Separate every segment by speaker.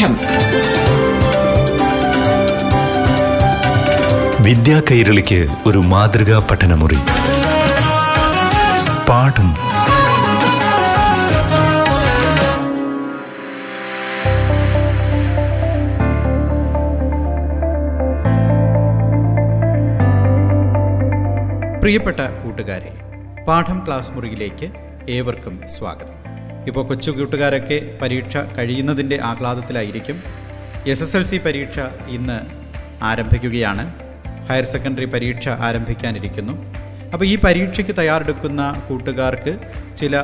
Speaker 1: പാഠം
Speaker 2: വിദ്യാ കൈരളിക്ക് ഒരു മാതൃകാ പഠനമുറി. പാഠം.
Speaker 3: പ്രിയപ്പെട്ട കൂട്ടുകാരെ പാഠം ക്ലാസ് മുറിയിലേക്ക് ഏവർക്കും സ്വാഗതം. ഇപ്പോൾ കൊച്ചു കൂട്ടുകാരൊക്കെ പരീക്ഷ കഴിയുന്നതിന്റെ ആഹ്ലാദത്തിലായിരിക്കും. എസ് എസ് എൽ സി പരീക്ഷ ഇന്ന് ആരംഭിക്കുകയാണ്. ഹയർ സെക്കൻഡറി പരീക്ഷ ആരംഭിക്കാനിരിക്കുന്നു. അപ്പോൾ ഈ പരീക്ഷയ്ക്ക് തയ്യാറെടുക്കുന്ന കൂട്ടുകാർക്ക് ചില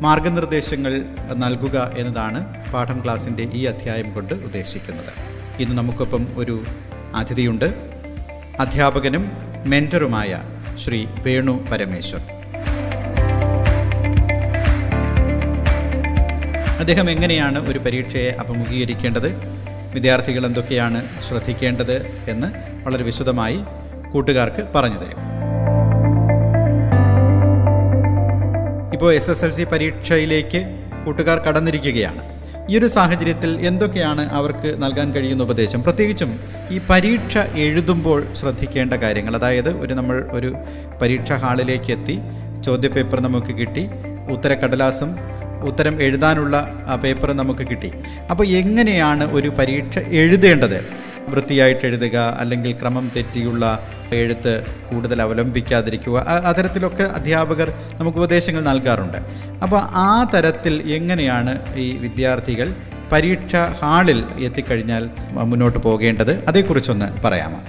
Speaker 3: മാർഗനിർദ്ദേശങ്ങൾ നൽകുക എന്നതാണ് പാഠം ക്ലാസ്സിന്റെ ഈ അധ്യായം കൊണ്ട് ഉദ്ദേശിക്കുന്നത്. ഇന്ന് നമുക്കൊപ്പം ഒരു അതിഥിയുണ്ട്. അധ്യാപകനും മെന്ററുമായ ശ്രീ വേണു പരമേശ്വർ. അദ്ദേഹം എങ്ങനെയാണ് ഒരു പരീക്ഷയെ അഭിമുഖീകരിക്കേണ്ടത്? വിദ്യാർത്ഥികൾ എന്തൊക്കെയാണ് ശ്രദ്ധിക്കേണ്ടത് എന്ന് വളരെ വിശദമായി കൂട്ടുകാർക്ക് പറഞ്ഞു തരും. ഇപ്പോൾ എസ് എസ് എൽ സി പരീക്ഷയിലേക്ക് കൂട്ടുകാർ കടന്നിരിക്കുകയാണ്. ഈ ഒരു സാഹചര്യത്തിൽ എന്തൊക്കെയാണ് അവർക്ക് നൽകാൻ കഴിയുന്ന ഉപദേശം? പ്രത്യേകിച്ചും ഈ പരീക്ഷ എഴുതുമ്പോൾ ശ്രദ്ധിക്കേണ്ട കാര്യങ്ങൾ. അതായത് ഒരു നമ്മൾ ഒരു പരീക്ഷാ ഹാളിലേക്ക് എത്തി ചോദ്യപേപ്പർ നമുക്ക് കിട്ടി ഉത്തരക്കടലാസും ഉത്തരം എഴുതാനുള്ള പേപ്പർ നമുക്ക് കിട്ടി. അപ്പോൾ എങ്ങനെയാണ് ഒരു പരീക്ഷ എഴുതേണ്ടത്? വൃത്തിയായിട്ട് എഴുതുക അല്ലെങ്കിൽ ക്രമം തെറ്റിയുള്ള എഴുത്ത് കൂടുതൽ അവലംബിക്കാതിരിക്കുക അത്തരത്തിലൊക്കെ അധ്യാപകർ നമുക്ക് ഉപദേശങ്ങൾ നൽകാറുണ്ട്. അപ്പോൾ ആ തരത്തിൽ എങ്ങനെയാണ് ഈ വിദ്യാർത്ഥികൾ പരീക്ഷ ഹാളിൽ എത്തിക്കഴിഞ്ഞാൽ മുന്നോട്ട് പോകേണ്ടത്? അതേക്കുറിച്ചൊന്ന് പറയാമോ?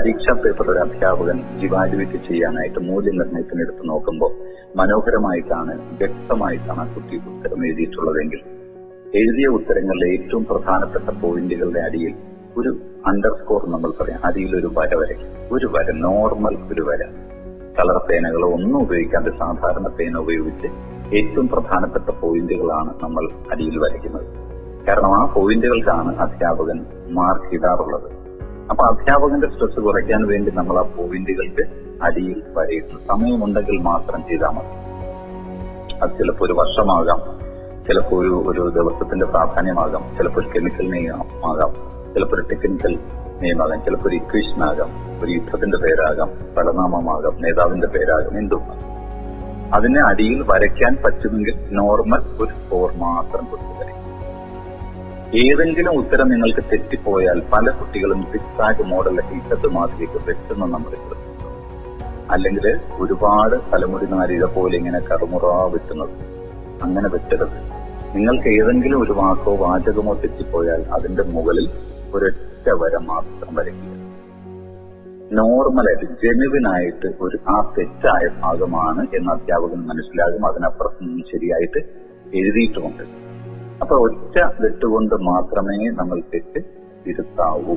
Speaker 4: പരീക്ഷാ പേപ്പർ ഒരു അധ്യാപകൻ ഇവാലുവേറ്റ് ചെയ്യാനായിട്ട് മൂല്യനിർണയത്തിന് എടുത്ത് നോക്കുമ്പോൾ മനോഹരമായിട്ടാണ് വ്യക്തമായിട്ടാണ് കുട്ടി ഉത്തരം എഴുതിയിട്ടുള്ളതെങ്കിൽ എഴുതിയ ഉത്തരങ്ങളിലെ ഏറ്റവും പ്രധാനപ്പെട്ട പോയിന്റുകളുടെ അടിയിൽ ഒരു അണ്ടർസ്കോർ നമ്മൾ പറയാം. അടിയിൽ ഒരു വര വരയ്ക്കും ഒരു വര നോർമൽ ഒരു വര. കളർ പേനകളോ ഒന്നും ഉപയോഗിക്കാതെ സാധാരണ പേന ഉപയോഗിച്ച് ഏറ്റവും പ്രധാനപ്പെട്ട പോയിന്റുകളാണ് നമ്മൾ അടിയിൽ വരയ്ക്കുന്നത്. കാരണം ആ പോയിന്റുകൾക്കാണ് അധ്യാപകൻ മാർക്ക് ഇടാറുള്ളത്. അപ്പൊ അധ്യാപകന്റെ സ്ട്രെസ് കുറയ്ക്കാൻ വേണ്ടി നമ്മൾ ആ പോയിന്റുകൾക്ക് അടിയിൽ വരയിട്ടു സമയമുണ്ടെങ്കിൽ മാത്രം ചെയ്താൽ മതി. അത് ചിലപ്പോൾ ഒരു വർഷമാകാം ചിലപ്പോൾ ഒരു ഒരു ദിവസത്തിന്റെ പ്രാധാന്യമാകാം ചിലപ്പോൾ ഒരു കെമിക്കൽ നിയമമാകാം ചിലപ്പോൾ ഒരു ടെക്നിക്കൽ നിയമമാകാം ചിലപ്പോൾ ഒരു ഇക്വേഷൻ ആകാം ഒരു യുദ്ധത്തിന്റെ പേരാകാം ഫലനാമമാകാം നേതാവിന്റെ പേരാകാം എന്തും. അതിനെ അടിയിൽ വരയ്ക്കാൻ പറ്റുമെങ്കിൽ നോർമൽ ഒരു സ്കോർ മാത്രം വരയ്ക്കും ഏതെങ്കിലും ഉത്തരം നിങ്ങൾക്ക് തെറ്റിപ്പോയാൽ പല കുട്ടികളും സിക്സാഗ് മോഡൽ ഇഷ്ടത്ത് മാതിരിക്ക് പെട്ടെന്ന് നമ്മൾ അല്ലെങ്കിൽ ഒരുപാട് തലമുടി നാരിക പോലെ ഇങ്ങനെ കറുമുറാ വെട്ടുന്നത്. അങ്ങനെ വെട്ടരുത്. നിങ്ങൾക്ക് ഏതെങ്കിലും ഒരു വാക്കോ വാചകമോ തെറ്റിപ്പോയാൽ അതിന്റെ മുകളിൽ ഒരൊറ്റ വര മാത്രം വരയ്ക്കുക. നോർമലായിട്ട് ജെനുവിനായിട്ട് ഒരു ആ തെറ്റായ ഭാഗമാണ് എന്ന് അധ്യാപകൻ മനസ്സിലാകും. അതിനപ്പുറത്ത് നിന്ന് ശരിയായിട്ട് എഴുതിയിട്ടുമുണ്ട് അപ്പൊ ഒറ്റ വെട്ടുകൊണ്ട് മാത്രമേ നമ്മൾ തെറ്റ് തിരുത്താവൂ.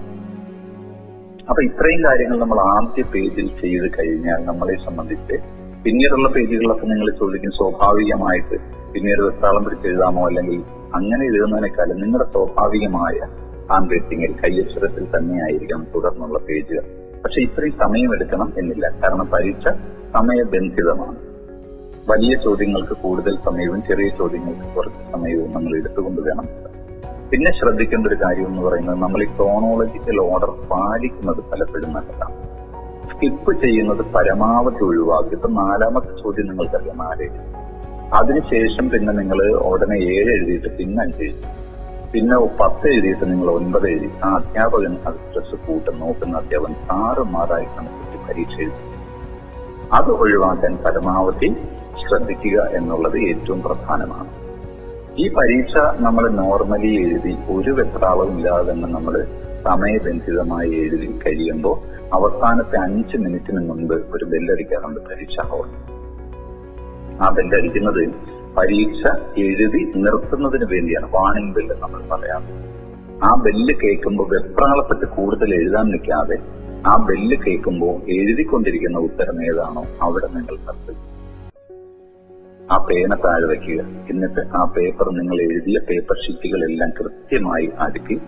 Speaker 4: അപ്പൊ ഇത്രയും കാര്യങ്ങൾ നമ്മൾ ആദ്യ പേജിൽ ചെയ്ത് കഴിഞ്ഞാൽ നമ്മളെ സംബന്ധിച്ച് പിന്നീടുള്ള പേജുകളിലൊക്കെ നിങ്ങൾ ചോദിക്കും സ്വാഭാവികമായിട്ട് പിന്നീട് വെത്താളം പിടിച്ച് എഴുതാമോ അല്ലെങ്കിൽ അങ്ങനെ എഴുതുന്നതിനേക്കാളും നിങ്ങളുടെ സ്വാഭാവികമായ ഹാൻഡ് റൈറ്റിംഗിൽ കയ്യക്ഷരത്തിൽ തന്നെയായിരിക്കണം തുടർന്നുള്ള പേജുകൾ. പക്ഷെ ഇത്രയും സമയമെടുക്കണം എന്നില്ല. കാരണം പരീക്ഷ സമയബന്ധിതമാണ്. വലിയ ചോദ്യങ്ങൾക്ക് കൂടുതൽ സമയവും ചെറിയ ചോദ്യങ്ങൾക്ക് കുറച്ച് സമയവും നമ്മൾ എടുത്തുകൊണ്ട് വേണം. പിന്നെ ശ്രദ്ധിക്കേണ്ട ഒരു കാര്യം എന്ന് പറയുന്നത് നമ്മൾ ഈ ക്രോണോളജിക്കൽ ഓർഡർ പാലിക്കുന്നത് പലപ്പോഴും നല്ലതാണ് സ്കിപ്പ് ചെയ്യുന്നത് പരമാവധി ഒഴിവാക്കി. ഇപ്പൊ നാലാമത്തെ ചോദ്യം നിങ്ങൾക്കറിയാം നാല്. അതിനുശേഷം പിന്നെ നിങ്ങൾ ഉടനെ ഏഴ് എഴുതിയിട്ട് പിന്നെ അഞ്ച് എഴുതി. പിന്നെ പത്ത് എഴുതിയിട്ട് നിങ്ങൾ ഒൻപത് എഴുതി. ആ അധ്യാപകൻ അത് സ്ട്രെസ് കൂട്ടും നോക്കുന്ന അധ്യാപകൻ ആറ് മാറായി കണക്കിട്ട് പരീക്ഷ എഴുതി. അത് ഒഴിവാക്കാൻ പരമാവധി ശ്രദ്ധിക്കുക എന്നുള്ളത് ഏറ്റവും പ്രധാനമാണ്. ഈ പരീക്ഷ നമ്മൾ നോർമലി എഴുതി ഒരു വെപ്രാളവും ഇല്ലാതെ തന്നെ നമ്മൾ സമയബന്ധിതമായി എഴുതി കഴിയുമ്പോൾ അവസാനത്തെ അഞ്ച് മിനിറ്റിന് മുൻപ് ഒരു ബെല്ലടിക്കാറുണ്ട് പരീക്ഷ ഹോൾ ആ ബെല്ലടിക്കുന്നത് പരീക്ഷ എഴുതി നിർത്തുന്നതിന് വേണ്ടിയാണ്. വാണിംഗ് ബെല്ല് നമ്മൾ പറയാം ആ ബെല്ല് കേൾക്കുമ്പോൾ വെപ്രാളപ്പെട്ട് കൂടുതൽ എഴുതാൻ നിൽക്കാതെ ആ ബെല്ല് കേൾക്കുമ്പോൾ എഴുതിക്കൊണ്ടിരിക്കുന്ന ഉത്തരം ഏതാണോ അവിടെ നിങ്ങൾ നിർത്തുക. ആ പേന താഴെ വയ്ക്കുക. എന്നിട്ട് ആ പേപ്പർ നിങ്ങൾ എഴുതിയ പേപ്പർ ഷീറ്റുകളെല്ലാം കൃത്യമായി അടുക്കി.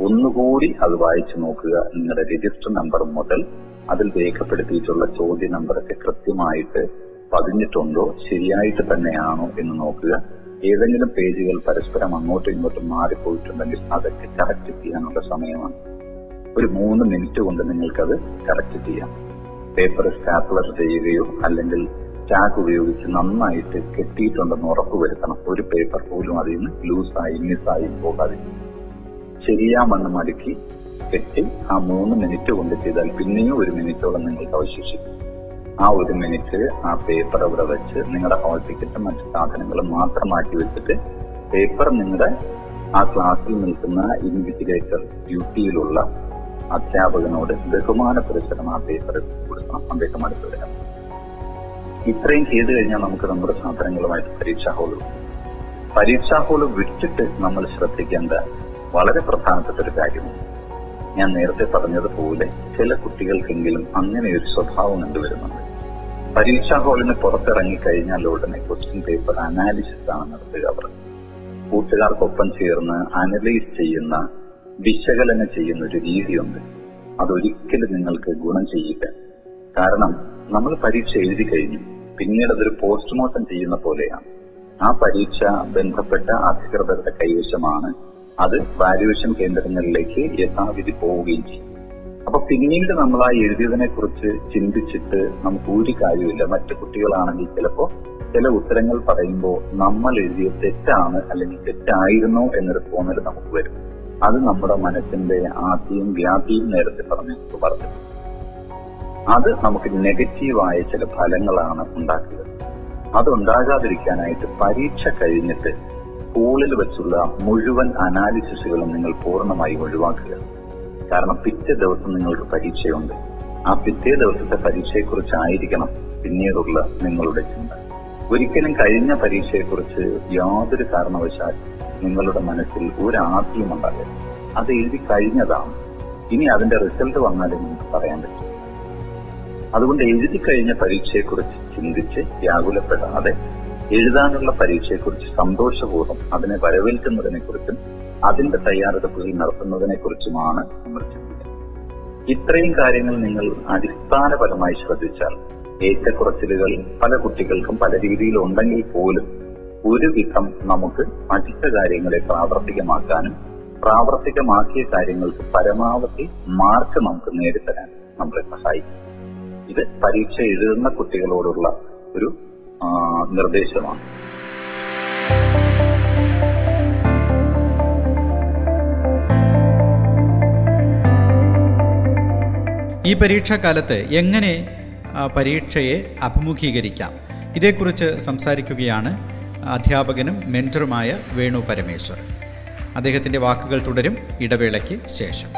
Speaker 4: ഒന്നുകൂടി അത് വായിച്ചു നോക്കുക. നിങ്ങളുടെ രജിസ്റ്റർ നമ്പർ മുതൽ അതിൽ രേഖപ്പെടുത്തിയിട്ടുള്ള ചോദ്യ നമ്പറൊക്കെ കൃത്യമായിട്ട് പതിഞ്ഞിട്ടുണ്ടോ ശരിയായിട്ട് തന്നെയാണോ എന്ന് നോക്കുക. ഏതെങ്കിലും പേജുകൾ പരസ്പരം അങ്ങോട്ടും ഇങ്ങോട്ടും മാറിപ്പോയിട്ടുണ്ടെങ്കിൽ അതൊക്കെ കറക്റ്റ് ചെയ്യാനുള്ള സമയമാണ്. ഒരു മൂന്ന് മിനിറ്റ് കൊണ്ട് നിങ്ങൾക്കത് കറക്റ്റ് ചെയ്യാം. പേപ്പർ സ്റ്റാപ്ലർ ചെയ്യുകയോ അല്ലെങ്കിൽ ടാഗ് ഉപയോഗിച്ച് നന്നായിട്ട് കെട്ടിയിട്ടുണ്ടെന്ന് ഉറപ്പുവരുത്തണം. ഒരു പേപ്പർ പോലും അതിൽ നിന്ന് ലൂസായി മിസ്സായി പോകാതെ. ശരിയാമെന്ന് മടക്കി കെട്ടി ആ മൂന്ന് മിനിറ്റ് കൊണ്ട് ചെയ്താൽ പിന്നെയും ഒരു മിനിറ്റോളം നിങ്ങൾക്ക് അവശേഷിക്കും. ആ ഒരു മിനിറ്റ് ആ പേപ്പർ അവിടെ വെച്ച് നിങ്ങളുടെ ഹോൾ ടിക്കറ്റും മറ്റു സാധനങ്ങളും മാത്രം മാറ്റി വെച്ചിട്ട് പേപ്പർ നിങ്ങളുടെ ആ ക്ലാസ്സിൽ നിൽക്കുന്ന ഇൻവിജിലേറ്റർ ഡ്യൂട്ടിയിലുള്ള അധ്യാപകനോട് ബഹുമാനപുരസരം ആ പേപ്പർ കൊടുക്കണം. അദ്ദേഹം അടുത്ത് വരാം. ഇത്രയും ചെയ്തു കഴിഞ്ഞാൽ നമുക്ക് നമ്മുടെ സാധനങ്ങളുമായിട്ട് പരീക്ഷാ ഹോൾ പരീക്ഷാ ഹോൾ വിട്ടിട്ട് നമ്മൾ ശ്രദ്ധിക്കേണ്ട വളരെ പ്രധാനപ്പെട്ട ഒരു കാര്യമാണ്. ഞാൻ നേരത്തെ പറഞ്ഞതുപോലെ ചില കുട്ടികൾക്കെങ്കിലും അങ്ങനെ ഒരു സ്വഭാവം കണ്ടുവരുന്നുണ്ട് പരീക്ഷാ ഹാളിന് പുറത്തിറങ്ങി കഴിഞ്ഞാൽ ഉടനെ ക്വസ്റ്റ്യൻ പേപ്പർ അനാലിസിസ് ആണ് നടത്തുക അവർ കൂട്ടുകാർക്കൊപ്പം ചേർന്ന് അനലൈസ് ചെയ്യുന്ന വിശകലനം ചെയ്യുന്ന ഒരു രീതിയുണ്ട്. അതൊരിക്കലും നിങ്ങൾക്ക് ഗുണം ചെയ്യില്ല. കാരണം നമ്മൾ പരീക്ഷ എഴുതി കഴിഞ്ഞു. പിന്നീട് അതൊരു പോസ്റ്റ്മോർട്ടം ചെയ്യുന്ന പോലെയാണ്. ആ പരീക്ഷ ബന്ധപ്പെട്ട അധികൃതരുടെ കൈവശമാണ് അത് വാല്യുവേഷൻ കേന്ദ്രങ്ങളിലേക്ക് യഥാവിധി പോവുകയും ചെയ്യും. അപ്പൊ പിന്നീട് നമ്മൾ ആ എഴുതിയതിനെ കുറിച്ച് ചിന്തിച്ചിട്ട് നമുക്ക് ഒരു കാര്യമില്ല മറ്റു കുട്ടികളാണെങ്കിൽ ചിലപ്പോ ചില ഉത്തരങ്ങൾ പറയുമ്പോൾ നമ്മൾ എഴുതിയ തെറ്റാണ് അല്ലെങ്കിൽ തെറ്റായിരുന്നു എന്നൊരു തോന്നൽ നമുക്ക് വരും. അത് നമ്മുടെ മനസ്സിന്റെ ആദ്യം വ്യാധിയും നേരത്തെ പറഞ്ഞു പറഞ്ഞു അത് നമുക്ക് നെഗറ്റീവായ ചില ഫലങ്ങളാണ് ഉണ്ടാക്കുക അതുണ്ടാകാതിരിക്കാനായിട്ട് പരീക്ഷ കഴിഞ്ഞിട്ട് സ്കൂളിൽ വെച്ചുള്ള മുഴുവൻ അനാലിസിസുകളും നിങ്ങൾ പൂർണമായി ഒഴിവാക്കുക. കാരണം പിറ്റേ ദിവസം നിങ്ങൾക്ക് പരീക്ഷയുണ്ട്. ആ പിറ്റേ ദിവസത്തെ പരീക്ഷയെക്കുറിച്ചായിരിക്കണം പിന്നീടുള്ള നിങ്ങളുടെ ചിന്ത. ഒരിക്കലും കഴിഞ്ഞ പരീക്ഷയെക്കുറിച്ച് യാതൊരു കാരണവശാൽ നിങ്ങളുടെ മനസ്സിൽ ഒരു ആദ്യം ഉണ്ടാകരുത്. അത് എഴുതി കഴിഞ്ഞതാണ്. ഇനി അതിന്റെ റിസൾട്ട് വന്നാലും നിങ്ങൾക്ക് പറയാൻ പറ്റും. അതുകൊണ്ട് എഴുതി കഴിഞ്ഞ പരീക്ഷയെക്കുറിച്ച് ചിന്തിച്ച് വ്യാകുലപ്പെടാതെ എഴുതാനുള്ള പരീക്ഷയെക്കുറിച്ച് സന്തോഷപൂർവം അതിനെ വരവേൽക്കുന്നതിനെക്കുറിച്ചും അതിന്റെ തയ്യാറെടുപ്പുകൾ നടത്തുന്നതിനെക്കുറിച്ചുമാണ് നമ്മൾ ചിന്തിക്കുന്നത്. ഇത്രയും കാര്യങ്ങൾ നിങ്ങൾ അടിസ്ഥാനപരമായി ശ്രദ്ധിച്ചാൽ ഏറ്റക്കുറച്ചിലുകൾ പല കുട്ടികൾക്കും പല രീതിയിൽ ഉണ്ടെങ്കിൽ പോലും ഒരു വിധം നമുക്ക് പഠിച്ച കാര്യങ്ങളെ പ്രാവർത്തികമാക്കാനും പ്രാവർത്തികമാക്കിയ കാര്യങ്ങൾക്ക് പരമാവധി മാർക്ക് നമുക്ക് നേടിത്തരാൻ നമ്മളെ സഹായിക്കും. ഇത് പരീക്ഷ എഴുതുന്ന കുട്ടികളോടുള്ള ഒരു നിർദ്ദേശമാണ്.
Speaker 3: ഈ പരീക്ഷാകാലത്ത് എങ്ങനെ പരീക്ഷയെ അഭിമുഖീകരിക്കാം? ഇതേക്കുറിച്ച് സംസാരിക്കുകയാണ് അധ്യാപകനും മെന്ററുമായ വേണു പരമേശ്വർ. അദ്ദേഹത്തിന്റെ വാക്കുകൾ തുടരും ഇടവേളയ്ക്ക് ശേഷം.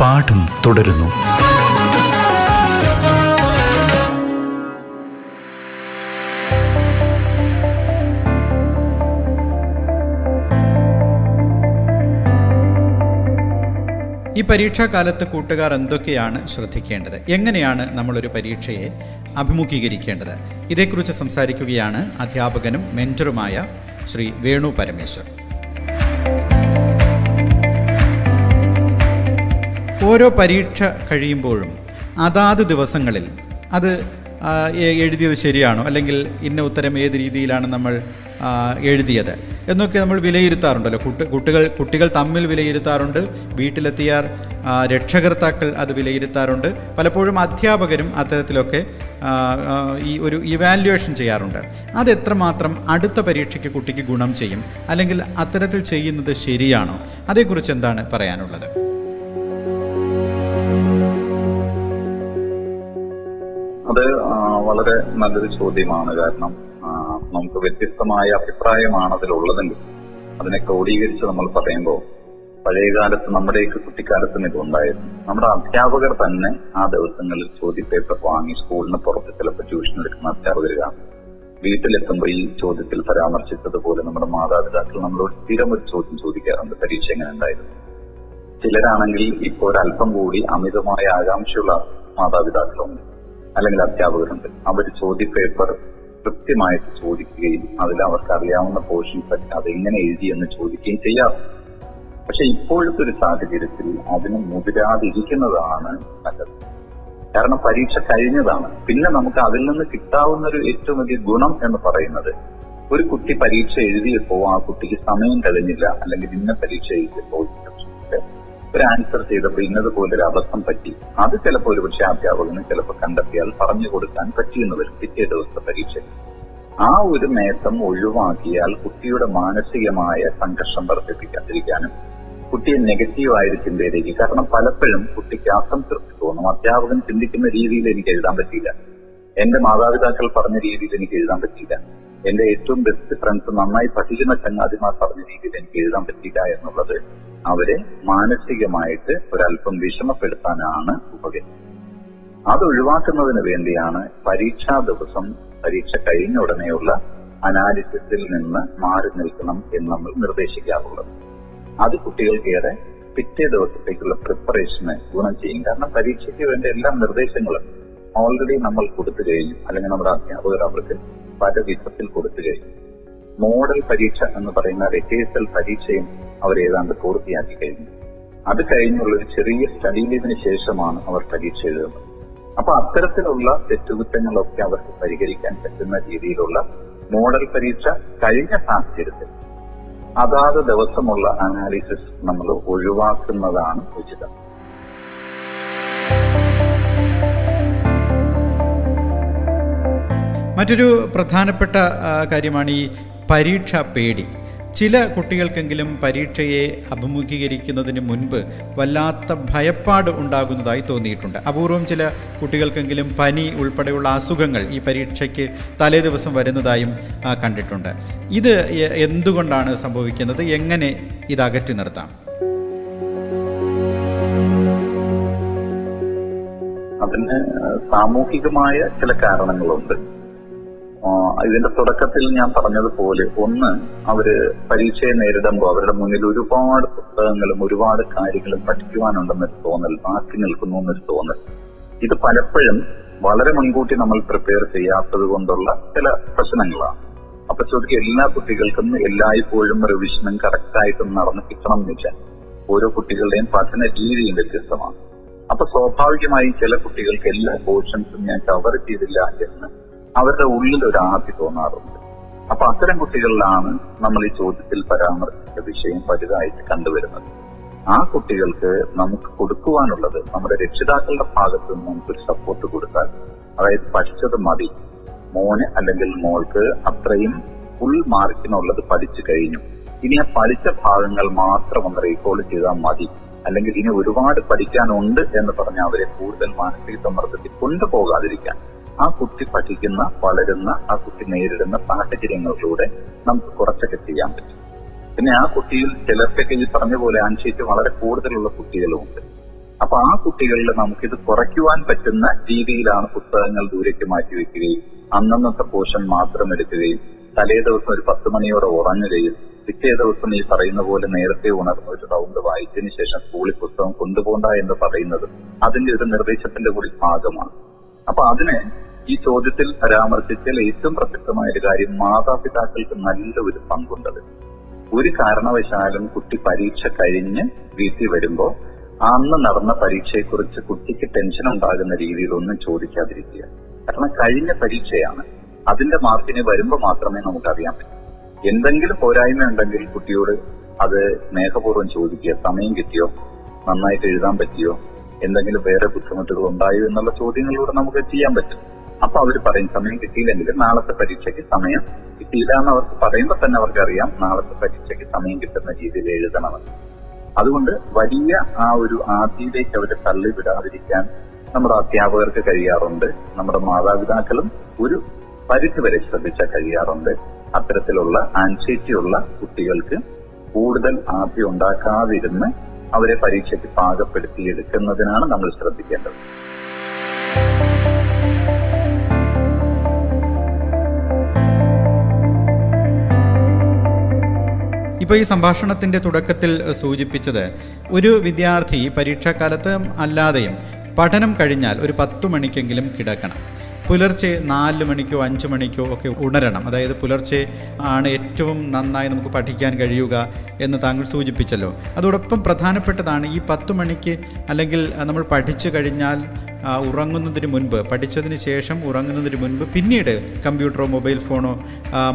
Speaker 2: പാഠം തുടരുന്നു.
Speaker 3: ഈ പരീക്ഷാകാലത്ത് കൂട്ടുകാർ എന്തൊക്കെയാണ് ശ്രദ്ധിക്കേണ്ടത്? എങ്ങനെയാണ് നമ്മളൊരു പരീക്ഷയെ അഭിമുഖീകരിക്കേണ്ടത്? ഇതേക്കുറിച്ച് സംസാരിക്കുകയാണ് അധ്യാപകനും മെന്ററുമായ ശ്രീ വേണു പരമേശ്വർ. ഓരോ പരീക്ഷ കഴിയുമ്പോഴും അതാത് ദിവസങ്ങളിൽ അത് എഴുതിയത് ശരിയാണോ? അല്ലെങ്കിൽ ഇന്ന ഉത്തരം ഏത് രീതിയിലാണ് നമ്മൾ എഴുതിയത്? എന്നൊക്കെ നമ്മൾ വിലയിരുത്താറുണ്ടല്ലോ. കുട്ടി കുട്ടികൾ കുട്ടികൾ തമ്മിൽ വിലയിരുത്താറുണ്ട്. വീട്ടിലെത്തിയാൽ രക്ഷകർത്താക്കൾ അത് വിലയിരുത്താറുണ്ട്. പലപ്പോഴും അധ്യാപകരും അത്തരത്തിലൊക്കെ ഈ ഒരു ഇവാലുവേഷൻ ചെയ്യാറുണ്ട്. അത് എത്രമാത്രം അടുത്ത പരീക്ഷയ്ക്ക് കുട്ടിക്ക് ഗുണം ചെയ്യും? അല്ലെങ്കിൽ അത്തരത്തിൽ ചെയ്യുന്നത് ശരിയാണോ? അതേക്കുറിച്ച് എന്താണ് പറയാനുള്ളത്?
Speaker 4: വളരെ നല്ലൊരു ചോദ്യമാണ്. കാരണം നമുക്ക് വ്യത്യസ്തമായ അഭിപ്രായമാണ് അതിലുള്ളതെങ്കിൽ അതിനെ ക്രോഡീകരിച്ച് നമ്മൾ പറയുമ്പോൾ പഴയകാലത്ത് നമ്മുടെയൊക്കെ കുട്ടിക്കാലത്തും ഇതുണ്ടായിരുന്നു. നമ്മുടെ അധ്യാപകർ തന്നെ ആ ദിവസങ്ങളിൽ ചോദ്യപേപ്പർ വാങ്ങി സ്കൂളിന് പുറത്ത് ചിലപ്പോൾ ട്യൂഷൻ എടുക്കുന്ന അധ്യാപകർ കാണും. വീട്ടിലെത്തുമ്പോൾ ഈ ചോദ്യത്തിൽ പരാമർശിച്ചതുപോലെ നമ്മുടെ മാതാപിതാക്കൾ നമ്മളോട് സ്ഥിരം ഒരു ചോദ്യം ചോദിക്കാറുണ്ട്. പരീക്ഷ എങ്ങനെ ഉണ്ടായിരുന്നു? ചിലരാണെങ്കിൽ ഇപ്പോൾ ഒരല്പം കൂടി അമിതമായ ആകാംക്ഷയുള്ള മാതാപിതാക്കളുണ്ട്. അല്ലെങ്കിൽ അധ്യാപകരുണ്ട്. അവർ ചോദ്യപേപ്പർ കൃത്യമായിട്ട് ചോദിക്കുകയും അതിൽ അവർക്ക് അറിയാവുന്ന പോർഷൻസ് ഒക്കെ അതെങ്ങനെ എഴുതി എന്ന് ചോദിക്കുകയും ചെയ്യാറ്. പക്ഷെ ഇപ്പോഴത്തെ ഒരു സാഹചര്യത്തിൽ അതിന് മുതിരാതിരിക്കുന്നതാണ് നല്ലത്. കാരണം പരീക്ഷ കഴിഞ്ഞതാണ്. പിന്നെ നമുക്ക് അതിൽ നിന്ന് കിട്ടാവുന്ന ഒരു ഏറ്റവും വലിയ ഗുണം എന്ന് പറയുന്നത് ഒരു കുട്ടി പരീക്ഷ എഴുതിയപ്പോ ആ കുട്ടിക്ക് സമയം കഴിഞ്ഞില്ല. അല്ലെങ്കിൽ ഇന്ന പരീക്ഷ എഴുതിയപ്പോ ഒരു ആൻസർ ചെയ്തപ്പോൾ ഇന്നതുപോലെ ഒരു അബദ്ധം പറ്റി. അത് ചിലപ്പോൾ ഒരു പക്ഷേ അധ്യാപകന് ചിലപ്പോൾ കണ്ടെത്തിയാൽ പറഞ്ഞു കൊടുക്കാൻ പറ്റിയെന്ന് വരും പിറ്റേ ദിവസത്തെ പരീക്ഷ. ആ ഒരു നേട്ടം ഒഴിവാക്കിയാൽ കുട്ടിയുടെ മാനസികമായ സംഘർഷം വർദ്ധിപ്പിക്കാതിരിക്കാനും കുട്ടിയെ നെഗറ്റീവായൊരു ചിന്തയിലേക്ക് കാരണം പലപ്പോഴും കുട്ടിക്ക് അസംതൃപ്തി തോന്നും. അധ്യാപകൻ ചിന്തിക്കുന്ന രീതിയിൽ എനിക്ക് എഴുതാൻ പറ്റിയില്ല. എന്റെ മാതാപിതാക്കൾ പറഞ്ഞ രീതിയിൽ എനിക്ക് എഴുതാൻ പറ്റിയില്ല. എന്റെ ഏറ്റവും ബെസ്റ്റ് ഫ്രണ്ട്സ് നന്നായി പഠിക്കുന്ന ചങ്ങാതിമാർ പറഞ്ഞ രീതിയിൽ എനിക്ക് എഴുതാൻ പറ്റിയില്ല എന്നുള്ളത് അവരെ മാനസികമായിട്ട് ഒരല്പം വിഷമപ്പെടുത്താനാണ് ഉപകരിക്കുന്നത് അത് ഒഴിവാക്കുന്നതിന് വേണ്ടിയാണ് പരീക്ഷാ ദിവസം പരീക്ഷ കഴിഞ്ഞ ഉടനെയുള്ള അനാലിസിസിൽ നിന്ന് മാറി നിൽക്കണം എന്ന് നമ്മൾ നിർദ്ദേശിക്കാറുള്ളത്. അത് കുട്ടികൾക്കേറെ പിറ്റേ ദിവസത്തേക്കുള്ള പ്രിപ്പറേഷന് ഗുണം ചെയ്യും. കാരണം പരീക്ഷയ്ക്ക് വേണ്ട എല്ലാ നിർദ്ദേശങ്ങളും ഓൾറെഡി നമ്മൾ കൊടുത്തു കഴിഞ്ഞു. അല്ലെങ്കിൽ നമ്മുടെ അധ്യാപകർ അവർക്ക് പല വിധത്തിൽ കൊടുത്തു കഴിഞ്ഞു. മോഡൽ പരീക്ഷ എന്ന് പറയുന്ന റിഹേഴ്സൽ പരീക്ഷയും അവർ ഏതാണ്ട് പൂർത്തിയാക്കി കഴിഞ്ഞു. അത് കഴിഞ്ഞുള്ള ഒരു ചെറിയ സ്റ്റഡി ലീവിന് ശേഷമാണ് അവർ പരീക്ഷ എഴുതുന്നത്. അപ്പൊ അത്തരത്തിലുള്ള തെറ്റുകുറ്റങ്ങളൊക്കെ അവർക്ക് പരിഹരിക്കാൻ പറ്റുന്ന രീതിയിലുള്ള മോഡൽ പരീക്ഷ കഴിഞ്ഞ സാഹചര്യത്തിൽ അതാത് ദിവസമുള്ള അനാലിസിസ് നമ്മൾ ഒഴിവാക്കുന്നതാണ് ഉചിതം.
Speaker 3: മറ്റൊരു പ്രധാനപ്പെട്ട കാര്യമാണ് ഈ പരീക്ഷാ പേടി. ചില കുട്ടികൾക്കെങ്കിലും പരീക്ഷയെ അഭിമുഖീകരിക്കുന്നതിന് മുൻപ് വല്ലാത്ത ഭയപ്പാട് ഉണ്ടാകുന്നതായി തോന്നിയിട്ടുണ്ട്. അപൂർവം ചില കുട്ടികൾക്കെങ്കിലും പനി ഉൾപ്പെടെയുള്ള അസുഖങ്ങൾ ഈ പരീക്ഷയ്ക്ക് തലേ ദിവസം വരുന്നതായും കണ്ടിട്ടുണ്ട്. ഇത് എന്തുകൊണ്ടാണ് സംഭവിക്കുന്നത്? എങ്ങനെ ഇത് അകറ്റി നിർത്താം?
Speaker 4: അതിന് സാമൂഹികമായ ചില കാരണങ്ങളുണ്ട്. ഇതിന്റെ തുടക്കത്തിൽ ഞാൻ പറഞ്ഞതുപോലെ ഒന്ന് അവർ പരീക്ഷയെ നേരിടുമ്പോൾ അവരുടെ മുന്നിൽ ഒരുപാട് പുസ്തകങ്ങളും ഒരുപാട് കാര്യങ്ങളും പഠിക്കുവാനുണ്ടെന്നൊരു തോന്നൽ ബാക്കി നിൽക്കുന്നു എന്നൊരു തോന്നൽ. ഇത് പലപ്പോഴും വളരെ മുൻകൂട്ടി നമ്മൾ പ്രിപ്പയർ ചെയ്യാത്തത് കൊണ്ടുള്ള ചില പ്രശ്നങ്ങളാണ്. അപ്പൊ ചോദിക്കുക എല്ലാ കുട്ടികൾക്കും എല്ലായ്പ്പോഴും റിവിഷനും കറക്റ്റായിട്ടും നടന്ന് കിട്ടണം എന്നില്ല ഓരോ കുട്ടികളുടെയും പഠന രീതിയും വ്യത്യസ്തമാണ്. അപ്പൊ സ്വാഭാവികമായി ചില കുട്ടികൾക്ക് എല്ലാ പോർഷൻസും ഞാൻ കവർ ചെയ്തില്ല എന്ന് അവരുടെ ഉള്ളിൽ ഒരു ആർത്തി തോന്നാറുണ്ട്. അപ്പൊ അത്തരം കുട്ടികളിലാണ് നമ്മൾ ഈ ചോദ്യത്തിൽ പരാമർശിച്ച വിഷയം വലുതായിട്ട് കണ്ടുവരുന്നത്. ആ കുട്ടികൾക്ക് നമുക്ക് കൊടുക്കുവാനുള്ളത് നമ്മുടെ രക്ഷിതാക്കളുടെ ഭാഗത്ത് നിന്ന് നമുക്കൊരു സപ്പോർട്ട് കൊടുത്താൽ അതായത് പഠിച്ചത് മതി. മോന് അല്ലെങ്കിൽ മോൾക്ക് അത്രയും ഫുൾ മാർക്കിനുള്ളത് പഠിച്ചു കഴിഞ്ഞു. ഇനി ആ പഠിച്ച ഭാഗങ്ങൾ മാത്രം ഒന്ന് റീകോൾ ചെയ്താൽ മതി. അല്ലെങ്കിൽ ഇനി ഒരുപാട് പഠിക്കാനുണ്ട് എന്ന് പറഞ്ഞ് അവരെ കൂടുതൽ മാനസിക സമ്മർദ്ദത്തിൽ കൊണ്ടുപോകാതിരിക്കാൻ. ആ കുട്ടി പഠിക്കുന്ന വളരുന്ന ആ കുട്ടി നേരിടുന്ന സാഹചര്യങ്ങളിലൂടെ നമുക്ക് കുറച്ചൊക്കെ ചെയ്യാൻ പറ്റും. പിന്നെ ആ കുട്ടിയിൽ ചിലർക്കൊക്കെ ഈ പറഞ്ഞ പോലെ ആൻഷീറ്റ് വളരെ കൂടുതലുള്ള കുട്ടികളുമുണ്ട്. അപ്പൊ ആ കുട്ടികളിൽ നമുക്കിത് കുറയ്ക്കുവാൻ പറ്റുന്ന രീതിയിലാണ് പുസ്തകങ്ങൾ ദൂരേക്ക് മാറ്റി വെക്കുകയും അന്നന്നത്തെ പോഷൻ മാത്രം എടുക്കുകയും തലേ ദിവസം ഒരു പത്ത് മണിയോടെ ഉറങ്ങുകയും പിറ്റേ ദിവസം ഈ പറയുന്ന പോലെ നേരത്തെ ഉണർന്ന ഒരു റൗണ്ട് വായിച്ചതിന് ശേഷം സ്കൂളിൽ പുസ്തകം കൊണ്ടുപോകണ്ട എന്ന് പറയുന്നത് അതിന്റെ ഒരു നിർദ്ദേശത്തിന്റെ കൂടി ഭാഗമാണ്. അപ്പൊ അതിന് ഈ ചോദ്യത്തിൽ പരാമർശിച്ചാൽ ഏറ്റവും പ്രസക്തമായ ഒരു കാര്യം മാതാപിതാക്കൾക്ക് നല്ല ഒരു പങ്കുണ്ടത്. ഒരു കാരണവശാലും കുട്ടി പരീക്ഷ കഴിഞ്ഞ് വീട്ടിൽ വരുമ്പോ അന്ന് നടന്ന പരീക്ഷയെക്കുറിച്ച് കുട്ടിക്ക് ടെൻഷൻ ഉണ്ടാകുന്ന രീതിയിൽ ഒന്നും ചോദിക്കാതിരിക്കുക. കാരണം കഴിഞ്ഞ പരീക്ഷയാണ്. അതിന്റെ മാർക്കിന് വരുമ്പോൾ മാത്രമേ നമുക്ക് അറിയാൻ പറ്റൂ. എന്തെങ്കിലും പോരായ്മ ഉണ്ടെങ്കിൽ കുട്ടിയോട് അത് സ്നേഹപൂർവം ചോദിക്കുക. സമയം കിട്ടിയോ? നന്നായിട്ട് എഴുതാൻ പറ്റിയോ? എന്തെങ്കിലും വേറെ ബുദ്ധിമുട്ടുകൾ ഉണ്ടായോ എന്നുള്ള ചോദ്യങ്ങളിലൂടെ നമുക്ക് ചെയ്യാൻ പറ്റും. അപ്പൊ അവർ പറയും സമയം കിട്ടിയില്ലെങ്കിൽ നാളത്തെ പരീക്ഷയ്ക്ക് സമയം കിട്ടിയില്ല എന്ന് അവർക്ക് പറയുമ്പോൾ തന്നെ അവർക്ക് അറിയാം നാളത്തെ പരീക്ഷയ്ക്ക് സമയം കിട്ടുന്ന രീതിയിൽ എഴുതണമെന്ന് അതുകൊണ്ട് വലിയ ആ ഒരു ആദ്യയിലേക്ക് അവരെ തള്ളിവിടാതിരിക്കാൻ നമ്മുടെ അധ്യാപകർക്ക് കഴിയാറുണ്ട്. നമ്മുടെ മാതാപിതാക്കളും ഒരു പരിധി വരെ ശ്രദ്ധിച്ചാൽ കഴിയാറുണ്ട്. അത്തരത്തിലുള്ള ആൻസൈറ്റിയുള്ള കുട്ടികൾക്ക് കൂടുതൽ ആദ്യം ഉണ്ടാക്കാതിരുന്ന് അവരെ പരീക്ഷയ്ക്ക് പാകപ്പെടുത്തിയെടുക്കുന്നതിനാണ് നമ്മൾ ശ്രദ്ധിക്കേണ്ടത്.
Speaker 3: ഇപ്പോൾ ഈ സംഭാഷണത്തിന്റെ തുടക്കത്തിൽ സൂചിപ്പിച്ചത് ഒരു വിദ്യാർത്ഥി പരീക്ഷാക്കാലത്ത് അല്ലാതെയും പഠനം കഴിഞ്ഞാൽ ഒരു പത്തു മണിക്കെങ്കിലും കിടക്കണം. പുലർച്ചെ നാല് മണിക്കോ അഞ്ച് മണിക്കോ ഒക്കെ ഉണരണം. അതായത് പുലർച്ചെ ആണ് ഏറ്റവും നന്നായി നമുക്ക് പഠിക്കാൻ കഴിയുക എന്ന് താങ്കൾ സൂചിപ്പിച്ചല്ലോ. അതോടൊപ്പം പ്രധാനപ്പെട്ടതാണ് ഈ പത്ത് മണിക്ക് അല്ലെങ്കിൽ നമ്മൾ പഠിച്ചു കഴിഞ്ഞാൽ ഉറങ്ങുന്നതിന് മുൻപ് പഠിച്ചതിന് ശേഷം ഉറങ്ങുന്നതിന് മുൻപ് പിന്നീട് കമ്പ്യൂട്ടറോ മൊബൈൽ ഫോണോ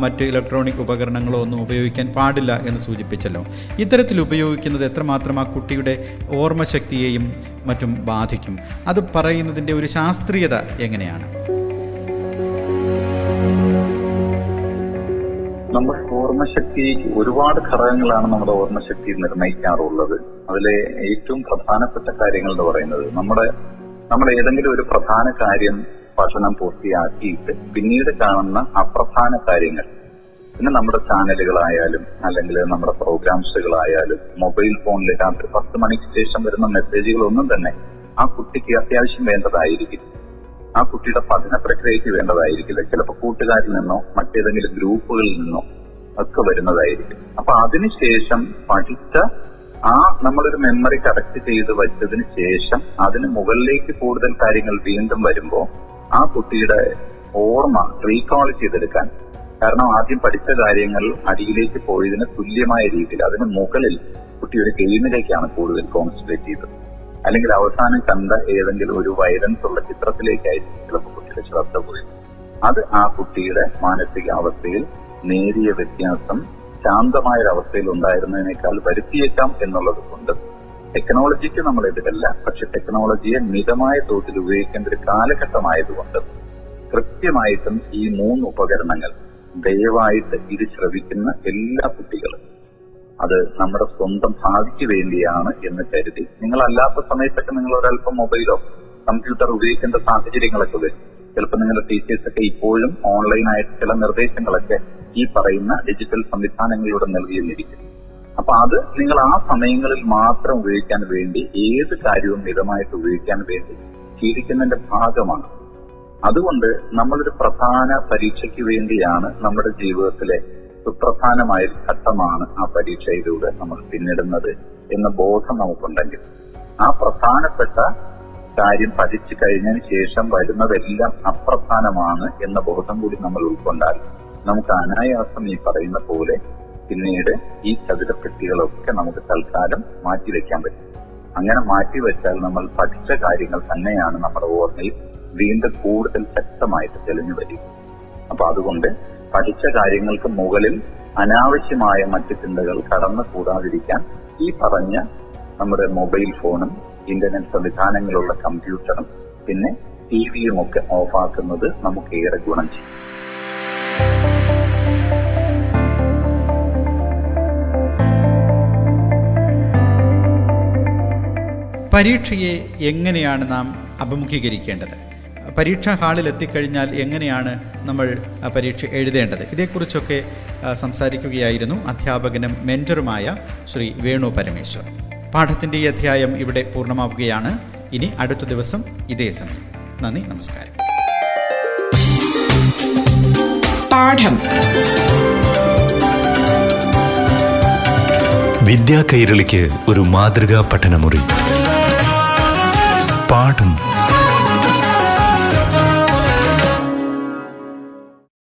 Speaker 3: മറ്റ് ഇലക്ട്രോണിക് ഉപകരണങ്ങളോ ഒന്നും ഉപയോഗിക്കാൻ പാടില്ല എന്ന് സൂചിപ്പിച്ചല്ലോ. ഇത്തരത്തിൽ ഉപയോഗിക്കുന്നത് എത്രമാത്രം ആ കുട്ടിയുടെ ഓർമ്മശക്തിയെയും മറ്റും ബാധിക്കും? അത് പറയുന്നതിന്റെ ഒരു ശാസ്ത്രീയത എങ്ങനെയാണ്?
Speaker 4: നമ്മുടെ ഓർമ്മശക്തി ഒരുപാട് ഘടകങ്ങളാണ് നമ്മുടെ ഓർമ്മശക്തി നിർണയിക്കാറുള്ളത്. അതിലെ ഏറ്റവും പ്രധാനപ്പെട്ട കാര്യങ്ങൾ എന്ന് പറയുന്നത് നമ്മുടെ നമ്മൾ ഏതെങ്കിലും ഒരു പ്രധാന കാര്യം പഠനം പൂർത്തിയാക്കിയിട്ട് പിന്നീട് കാണുന്ന അപ്രധാന കാര്യങ്ങൾ. പിന്നെ നമ്മുടെ ചാനലുകളായാലും അല്ലെങ്കിൽ നമ്മുടെ പ്രോഗ്രാംസുകളായാലും മൊബൈൽ ഫോണിൽ രാത്രി പത്ത് മണിക്ക് ശേഷം വരുന്ന മെസ്സേജുകളൊന്നും തന്നെ ആ കുട്ടിക്ക് അത്യാവശ്യം വേണ്ടതായിരിക്കും ആ കുട്ടിയുടെ പഠന പ്രക്രിയയ്ക്ക് വേണ്ടതായിരിക്കില്ല. ചിലപ്പോൾ കൂട്ടുകാരിൽ നിന്നോ മറ്റേതെങ്കിലും ഗ്രൂപ്പുകളിൽ നിന്നോ ഒക്കെ വരുന്നതായിരിക്കും. അപ്പൊ അതിനുശേഷം പഠിച്ച ആ നമ്മളൊരു മെമ്മറി കറക്റ്റ് ചെയ്ത് വെച്ചതിന് ശേഷം അതിന് മുകളിലേക്ക് കൂടുതൽ കാര്യങ്ങൾ വീണ്ടും വരുമ്പോൾ ആ കുട്ടിയുടെ ഓർമ്മ റീകോൾ ചെയ്തെടുക്കാൻ കാരണം ആദ്യം പഠിച്ച കാര്യങ്ങൾ അടിയിലേക്ക് പോയതിന് തുല്യമായ രീതിയിൽ അതിന് മുകളിൽ കുട്ടിയുടെ ഗെയിമിലേക്കാണ് കൂടുതൽ കോൺസെൻട്രേറ്റ് ചെയ്തത്. അല്ലെങ്കിൽ അവസാനം കണ്ട ഏതെങ്കിലും ഒരു വയലൻസ് ഉള്ള ചിത്രത്തിലേക്കായിരിക്കും ചിലപ്പോൾ കുട്ടിയുടെ ശ്രദ്ധ പോയത്. അത് ആ കുട്ടിയുടെ മാനസികാവസ്ഥയിൽ നേരിയ വ്യത്യാസം ശാന്തമായ ഒരു അവസ്ഥയിൽ ഉണ്ടായിരുന്നതിനേക്കാൾ വരുത്തിയേക്കാം എന്നുള്ളത് കൊണ്ട് ടെക്നോളജിക്ക് നമ്മൾ എതിരല്ല പക്ഷെ ടെക്നോളജിയെ മിതമായ തോതിൽ ഉപയോഗിക്കേണ്ട ഒരു കാലഘട്ടമായതുകൊണ്ട് കൃത്യമായിട്ടും ഈ മൂന്ന് ഉപകരണങ്ങൾ ദയവായിട്ട് ഇത് ശ്രവിക്കുന്ന എല്ലാ കുട്ടികളും അത് നമ്മുടെ സ്വന്തം ഭാവിക്ക് വേണ്ടിയാണ് എന്ന് കരുതി. നിങ്ങൾ അല്ലാത്ത സമയത്തൊക്കെ നിങ്ങൾ ഒരല്പം മൊബൈലോ കമ്പ്യൂട്ടർ ഉപയോഗിക്കേണ്ട സാഹചര്യങ്ങളൊക്കെ വരും. ചിലപ്പോൾ നിങ്ങളുടെ ടീച്ചേഴ്സൊക്കെ ഇപ്പോഴും ഓൺലൈനായിട്ട് ചില നിർദ്ദേശങ്ങളൊക്കെ ഈ പറയുന്ന ഡിജിറ്റൽ സംവിധാനങ്ങളിലൂടെ നൽകിയെന്നിരിക്കും അപ്പൊ അത് നിങ്ങൾ ആ സമയങ്ങളിൽ മാത്രം ഉപയോഗിക്കാൻ വേണ്ടി ഏത് കാര്യവും മിതമായിട്ട് ഉപയോഗിക്കാൻ വേണ്ടി ശീലിക്കുന്നതിന്റെ ഭാഗമാണ്. അതുകൊണ്ട് നമ്മളൊരു പ്രധാന പരീക്ഷയ്ക്ക് വേണ്ടിയാണ് നമ്മുടെ ജീവിതത്തിലെ സുപ്രധാനമായ ഘട്ടമാണ് ആ പരീക്ഷയിലൂടെ നമ്മൾ പിന്നിടുന്നത് എന്ന ബോധം നമുക്കുണ്ടെങ്കിൽ. ആ പ്രധാനപ്പെട്ട കാര്യം പഠിച്ചു കഴിഞ്ഞതിന് ശേഷം വരുന്നതെല്ലാം അപ്രധാനമാണ് എന്ന ബോധം കൂടി നമ്മൾ ഉൾക്കൊണ്ടാൽ നമുക്ക് അനായാസം ഈ പറയുന്ന പോലെ പിന്നീട് ഈ ചതുരപ്പെട്ടികളൊക്കെ നമുക്ക് തൽക്കാലം മാറ്റിവെക്കാൻ പറ്റും. അങ്ങനെ മാറ്റി വെച്ചാൽ നമ്മൾ പഠിച്ച കാര്യങ്ങൾ തന്നെയാണ് നമ്മുടെ ഓർമ്മയിൽ വീണ്ടും കൂടുതൽ ശക്തമായിട്ട് തെളിഞ്ഞു വരിക. അപ്പൊ അതുകൊണ്ട് പഠിച്ച കാര്യങ്ങൾക്ക് മുകളിൽ അനാവശ്യമായ മറ്റ് ചിന്തകൾ കടന്നു കൂടാതിരിക്കാൻ ഈ പറഞ്ഞ നമ്മുടെ മൊബൈൽ ഫോണും ഇന്റർനെറ്റ് സംവിധാനങ്ങളുള്ള കമ്പ്യൂട്ടറും പിന്നെ ടി വിയും ഒക്കെ ഓഫാക്കുന്നത് നമുക്ക് ഏറെ ഗുണം ചെയ്യും.
Speaker 3: പരീക്ഷയെ എങ്ങനെയാണ് നാം അഭിമുഖീകരിക്കേണ്ടത്? പരീക്ഷാ ഹാളിൽ എത്തിക്കഴിഞ്ഞാൽ എങ്ങനെയാണ് നമ്മൾ പരീക്ഷ എഴുതേണ്ടത്? ഇതേക്കുറിച്ചൊക്കെ സംസാരിക്കുകയായിരുന്നു അധ്യാപകനും മെന്ററുമായ ശ്രീ വേണു പരമേശ്വർ. പാഠത്തിന്റെ ഈ അധ്യായം ഇവിടെ പൂർണമാവുകയാണ്. ഇനി അടുത്ത ദിവസം ഇതേ സമയം. നന്ദി നമസ്കാരം.
Speaker 1: പാഠം.
Speaker 2: വിദ്യാ കൈരളിക്ക് ഒരു മാതൃകാ പഠനമുറി. പാഠം